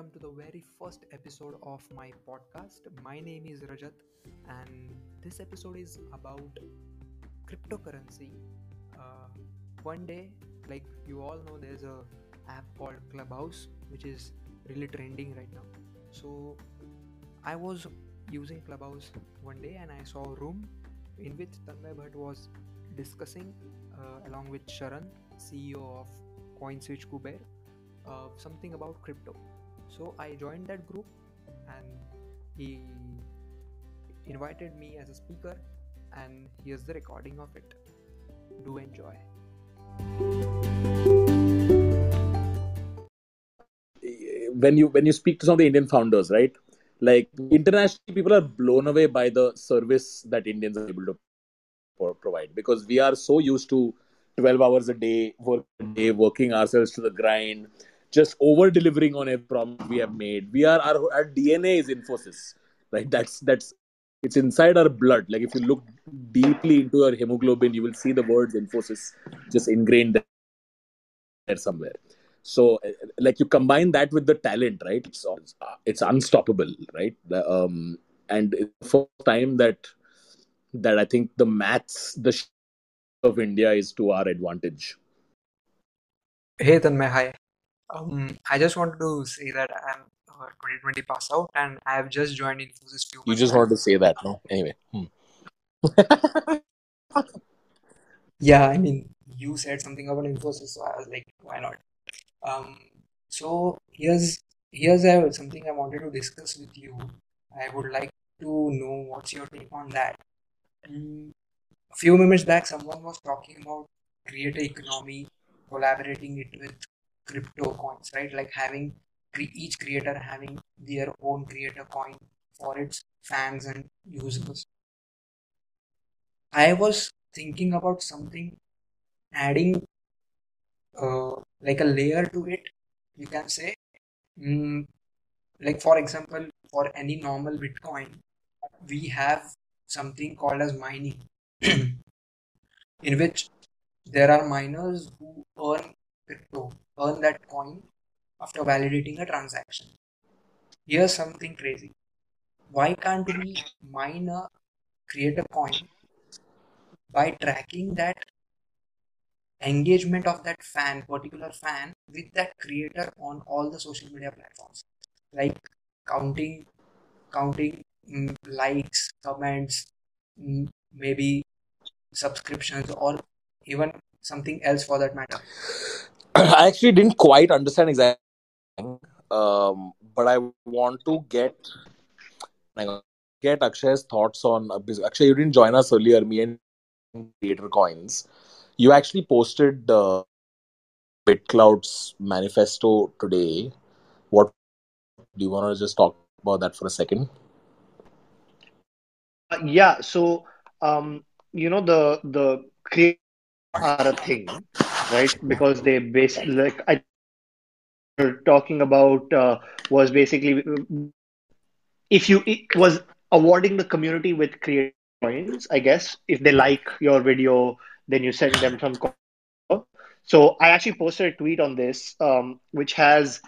welcome to the very first episode of my podcast. My name is Rajat, and this episode is about cryptocurrency. Uh, one day, like you all know, there's a app called Clubhouse, which is really trending right now. So I was using Clubhouse one day, and I saw a room in which Tanmay Bhatt was discussing, uh, along with Sharan, CEO of CoinSwitch Kuber, uh, something about crypto. So I joined that group and he invited me as a speaker, and here's the recording of it. Do enjoy. when you when you speak to some of the Indian founders, right? Like internationally, people are blown away by the service that Indians are able to provide because we are so used to 12 hours a day, work a day, working ourselves to the grind, just over delivering on every promise we have made. We are our, our DNA is Infosys, right? That's that's it's inside our blood. Like if you look deeply into our hemoglobin, you will see the words Infosys just ingrained there somewhere. So, uh, like you combine that with the talent, right? It's it's unstoppable, right? Um, and the first time that that I think the maths, the of India is to our advantage. Hey Tanmay, hi. Um, I just wanted to say that I'm uh, 2020 pass out and I have just joined Infosys few You just wanted to say that, no? Anyway. Hmm. Yeah, I mean, you said something about Infosys, so I was like, why not? Um, so here's here's uh, something I wanted to discuss with you. I would like to know what's your take on that. Mm, a few minutes back, someone was talking about creator economy, collaborating it with crypto coins, right? Like having each creator having their own creator coin for its fans and users. I was thinking about something adding uh, like a layer to it, you can say. Mm, like for example, for any normal Bitcoin, we have something called as mining, in which there are miners who earn crypto, earn that coin after validating a transaction. Here's something crazy. Why can't we mine a create a coin by tracking that engagement of that fan, particular fan, with that creator on all the social media platforms, like counting, counting mm, likes, comments, mm, maybe subscriptions, or even something else for that matter. I actually didn't quite understand exactly, um, but I want to get get Akshay's thoughts on. Actually, you didn't join us earlier. Me and Creator Coins. You actually posted uh, BitClout's manifesto today. What do you want to just talk about that for a second? Uh, yeah, so um, you know the the are a thing, right? Because they basically like I were talking about uh, was basically if you it was awarding the community with creator coins, I guess. If they like your video, then you send them some. So I actually posted a tweet on this, um, which has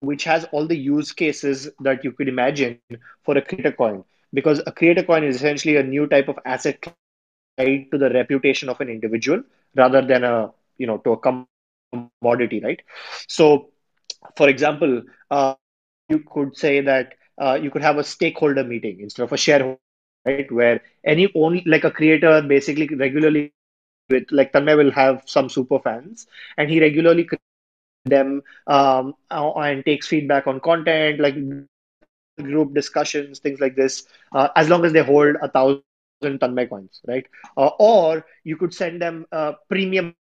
which has all the use cases that you could imagine for a creator coin. Because a creator coin is essentially a new type of asset tied to the reputation of an individual rather than a you know to a commodity, right? So, for example, uh, you could say that uh, you could have a stakeholder meeting instead of a shareholder, right? Where any only like a creator basically regularly with like Tanmay will have some super fans and he regularly them um, and takes feedback on content like group discussions things like this uh, as long as they hold a thousand Tanmay coins right? Uh, or you could send them uh, premium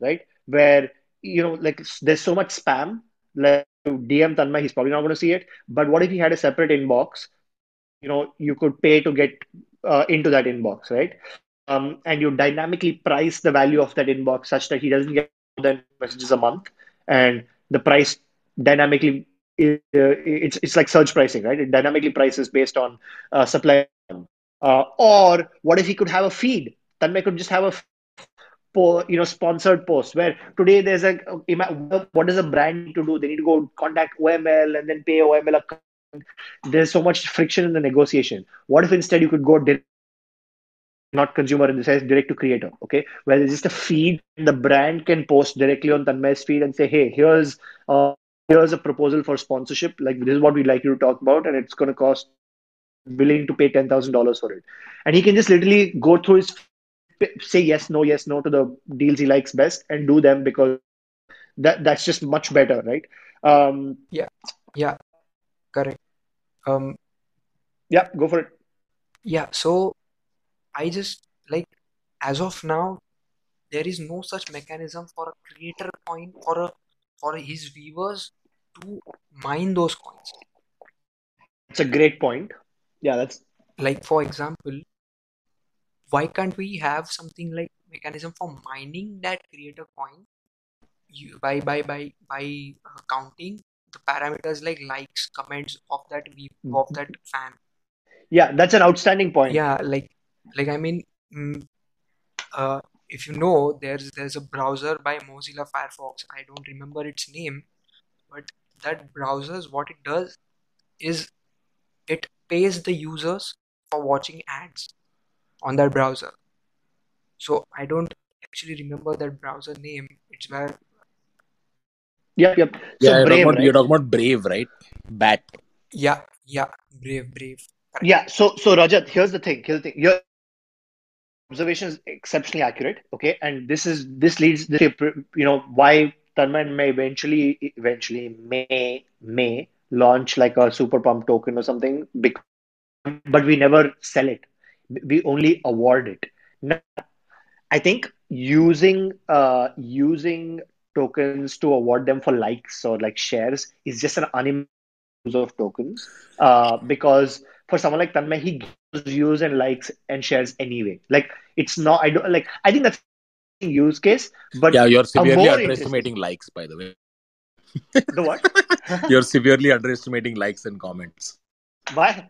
right? Where you know like there's so much spam like DM Tanmay he's probably not going to see it. But what if he had a separate inbox you know you could pay to get uh, into that inbox right? Um, and you dynamically price the value of that inbox such that he doesn't get more than messages a month. And the price dynamically uh, it's it's like surge pricing right? It dynamically prices based on uh, supply uh, or what if he could have a feed? Tanmay could just have a po- you know sponsored posts where today there's a what does a brand need to do? They need to go contact oml and then pay oml account. there's so much friction in the negotiation. What if instead you could go direct not consumer in the sense direct to creator okay? Where there's just a feed the brand can post directly on tanmay's feed and say hey here's uh, here's a proposal for sponsorship. Like this is what we'd like you to talk about and it's going to cost willing to pay $10000 for it and he can just literally go through his say yes, no, yes, no to the deals he likes best and do them because that that's just much better, right? Um, yeah, yeah, correct. Um, yeah, go for it. Yeah, so I just like as of now, there is no such mechanism for a creator coin for a for his viewers to mine those coins. It's a great point. Yeah, that's like for example, why can't we have something like mechanism for mining that creator coin? You, by by by by uh, counting the parameters like likes comments of that we mm-hmm. of that fan. Yeah that's an outstanding point. Yeah like like i mean mm, uh, if you know there's there's a browser by mozilla firefox. I don't remember its name but that browsers what it does is it pays the users for watching ads on that browser. So I don't actually remember that browser name. It's where. Yep, yep. So yeah, you're, Brave, talking about, right? you're talking about Brave, right? Bat. Yeah, yeah, Brave, Brave. Correct. Yeah. So, so Rajat, here's the thing. Here's the thing. Your observation is exceptionally accurate. Okay, and this is this leads to you know why Tanman may eventually eventually may may launch like a super pump token or something, because, but we never sell it we only award it. Now, I think using uh, using tokens to award them for likes or like shares is just an unimportant use of tokens uh, because for someone like Tanmay, he gives views and likes and shares anyway. Like it's not. I don't like. I think that's a use case. But yeah, you're severely underestimating likes, by the way. The what? you're severely underestimating likes and comments. Why?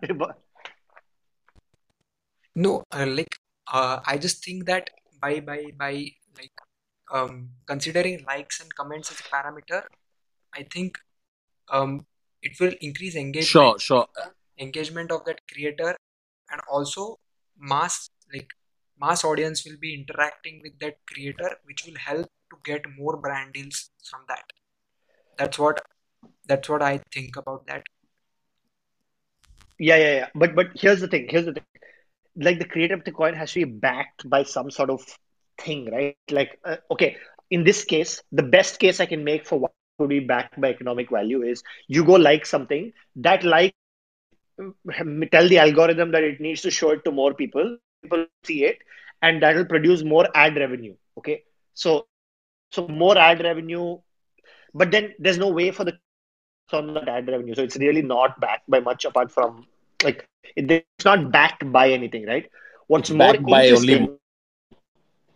No, uh, like uh, I just think that by by by like um, considering likes and comments as a parameter, I think um, it will increase engagement. Sure, sure. Engagement of that creator, and also mass like mass audience will be interacting with that creator, which will help to get more brand deals from that. That's what that's what I think about that. Yeah, yeah, yeah. But but here's the thing. Here's the thing like the creator of the coin has to be backed by some sort of thing, right? Like, uh, okay, in this case, the best case I can make for what to be backed by economic value is you go like something that like tell the algorithm that it needs to show it to more people people see it and that will produce more ad revenue okay so so more ad revenue but then there's no way for the on that ad revenue so it's really not backed by much apart from like it's not backed by anything, right? What's it's more interesting? Only...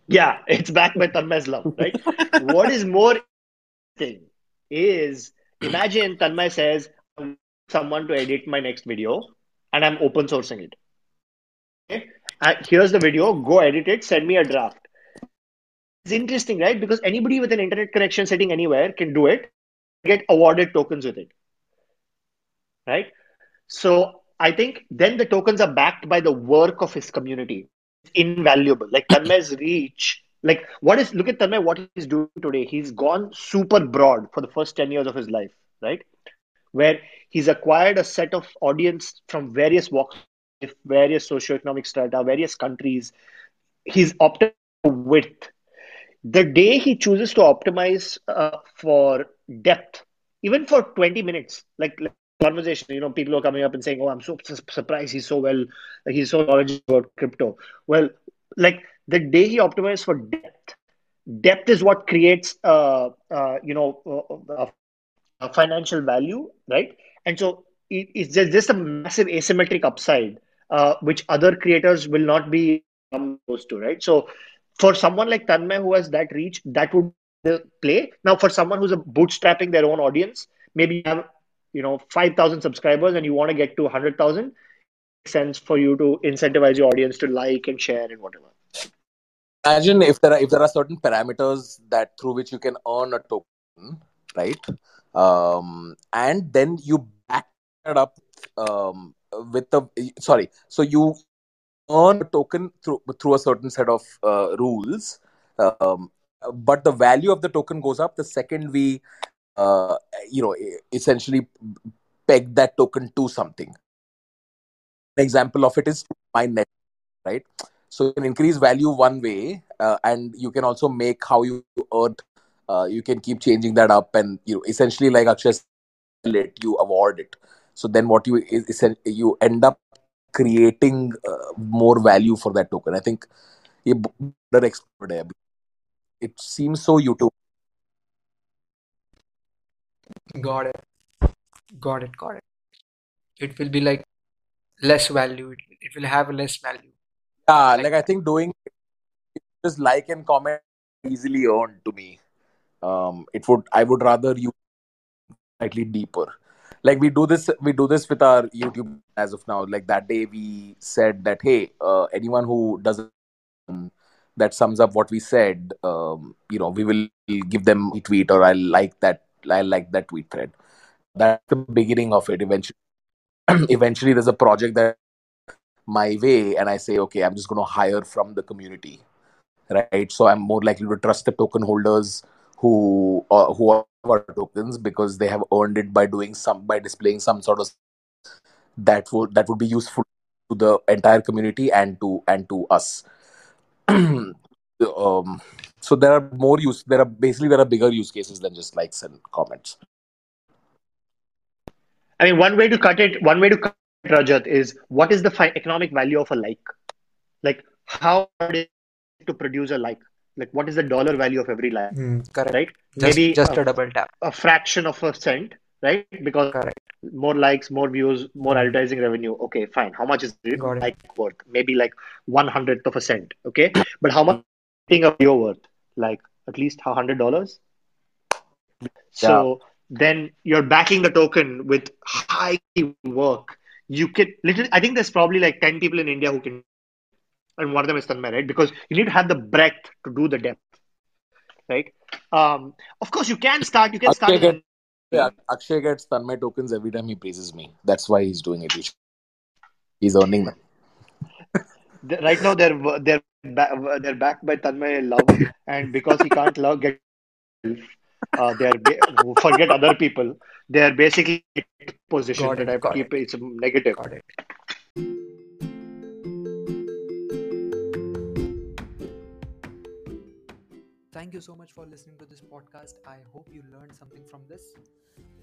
Yeah, it's backed by Tanmay's love, right? what is more thing is imagine Tanmay says someone to edit my next video and I'm open sourcing it. Okay? And here's the video, go edit it, send me a draft. It's interesting, right? Because anybody with an internet connection sitting anywhere can do it, get awarded tokens with it. Right? So I think then the tokens are backed by the work of his community. invaluable. Like Tanmay's reach. Like what is look at Tanmay, what he's doing today. He's gone super broad for the first 10 years of his life, right? Where he's acquired a set of audience from various walks, various socioeconomic strata, various countries. He's opted for width. The day he chooses to optimize uh, for depth, even for 20 minutes, like, like conversation. You know, people are coming up and saying, "Oh, I'm so surprised he's so well, like he's so knowledgeable about crypto." Well, like the day he optimized for depth, depth is what creates, uh, uh, you know, uh, uh financial value, right? And so it, it's just, just a massive asymmetric upside, uh, which other creators will not be close to, right? So for someone like Tanmay who has that reach, that would play. Now, for someone who's bootstrapping their own audience, maybe you have you know 5000 subscribers and you want to get to 100000 sense for you to incentivize your audience to like and share and whatever imagine if there are if there are certain parameters that through which you can earn a token, right? Um, and then you back it up um, with the sorry. So you earn a token through through a certain set of uh, rules, um, but the value of the token goes up the second we, uh, you know, essentially peg that token to something. An example of it is my net, right? So you can increase value one way, uh, and you can also make how you earn. Uh, you can keep changing that up, and you know, essentially, like Akshay said, you award it. So then, what you is you end up creating uh, more value for that token. I think ये better expert है It seems so YouTube. Got it. Got it. Got it. It will be like less value. It, it will have less value. Yeah, like, like I think doing just like and comment easily earned to me. Um, it would I would rather you slightly deeper. Like we do this, we do this with our YouTube as of now. Like that day, we said that hey, uh, anyone who doesn't that sums up what we said, um, you know, we will give them a tweet or I like that. I like that tweet thread. That's the beginning of it. Eventually, eventually, there's a project that my way and I say, okay, I'm just going to hire from the community, right? So I'm more likely to trust the token holders who uh, who are our tokens because they have earned it by doing some by displaying some sort of that would that would be useful to the entire community and to and to us. um, so there are more use. There are basically there are bigger use cases than just likes and comments. I mean, one way to cut it, one way to cut Rajat, is what is the fi- economic value of a like? Like, how hard is it to produce a like? Like, what is the dollar value of every like? Mm, correct. Right? Just, Maybe just a, a, double tap. A fraction of a cent, right? Because correct. more likes, more views, more advertising revenue. Okay, fine. How much is it like worth? Maybe like one hundredth of a cent. Okay, but how much thing of your worth? Like at least a hundred dollars. So yeah. then you're backing the token with high work you can literally i think there's probably like 10 people in india who can and one of them is tanmay right because you need to have the breadth to do the depth right um of course you can start you can akshay start get, yeah, akshay gets tanmay tokens every time he praises me that's why he's doing it he's earning them right now they're they're they're backed by tanmay love and because he can't love get uh, they are forget other people they are basically position that I keep it. it's negative. Got it. Thank you so much for listening to this podcast. I hope you learned something from this.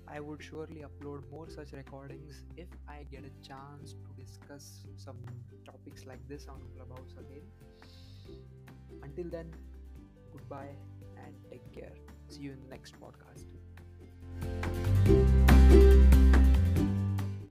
I would surely upload more such recordings if I get a chance to discuss some topics like this on Clubhouse again. Until then, goodbye and take care. See you in the next podcast.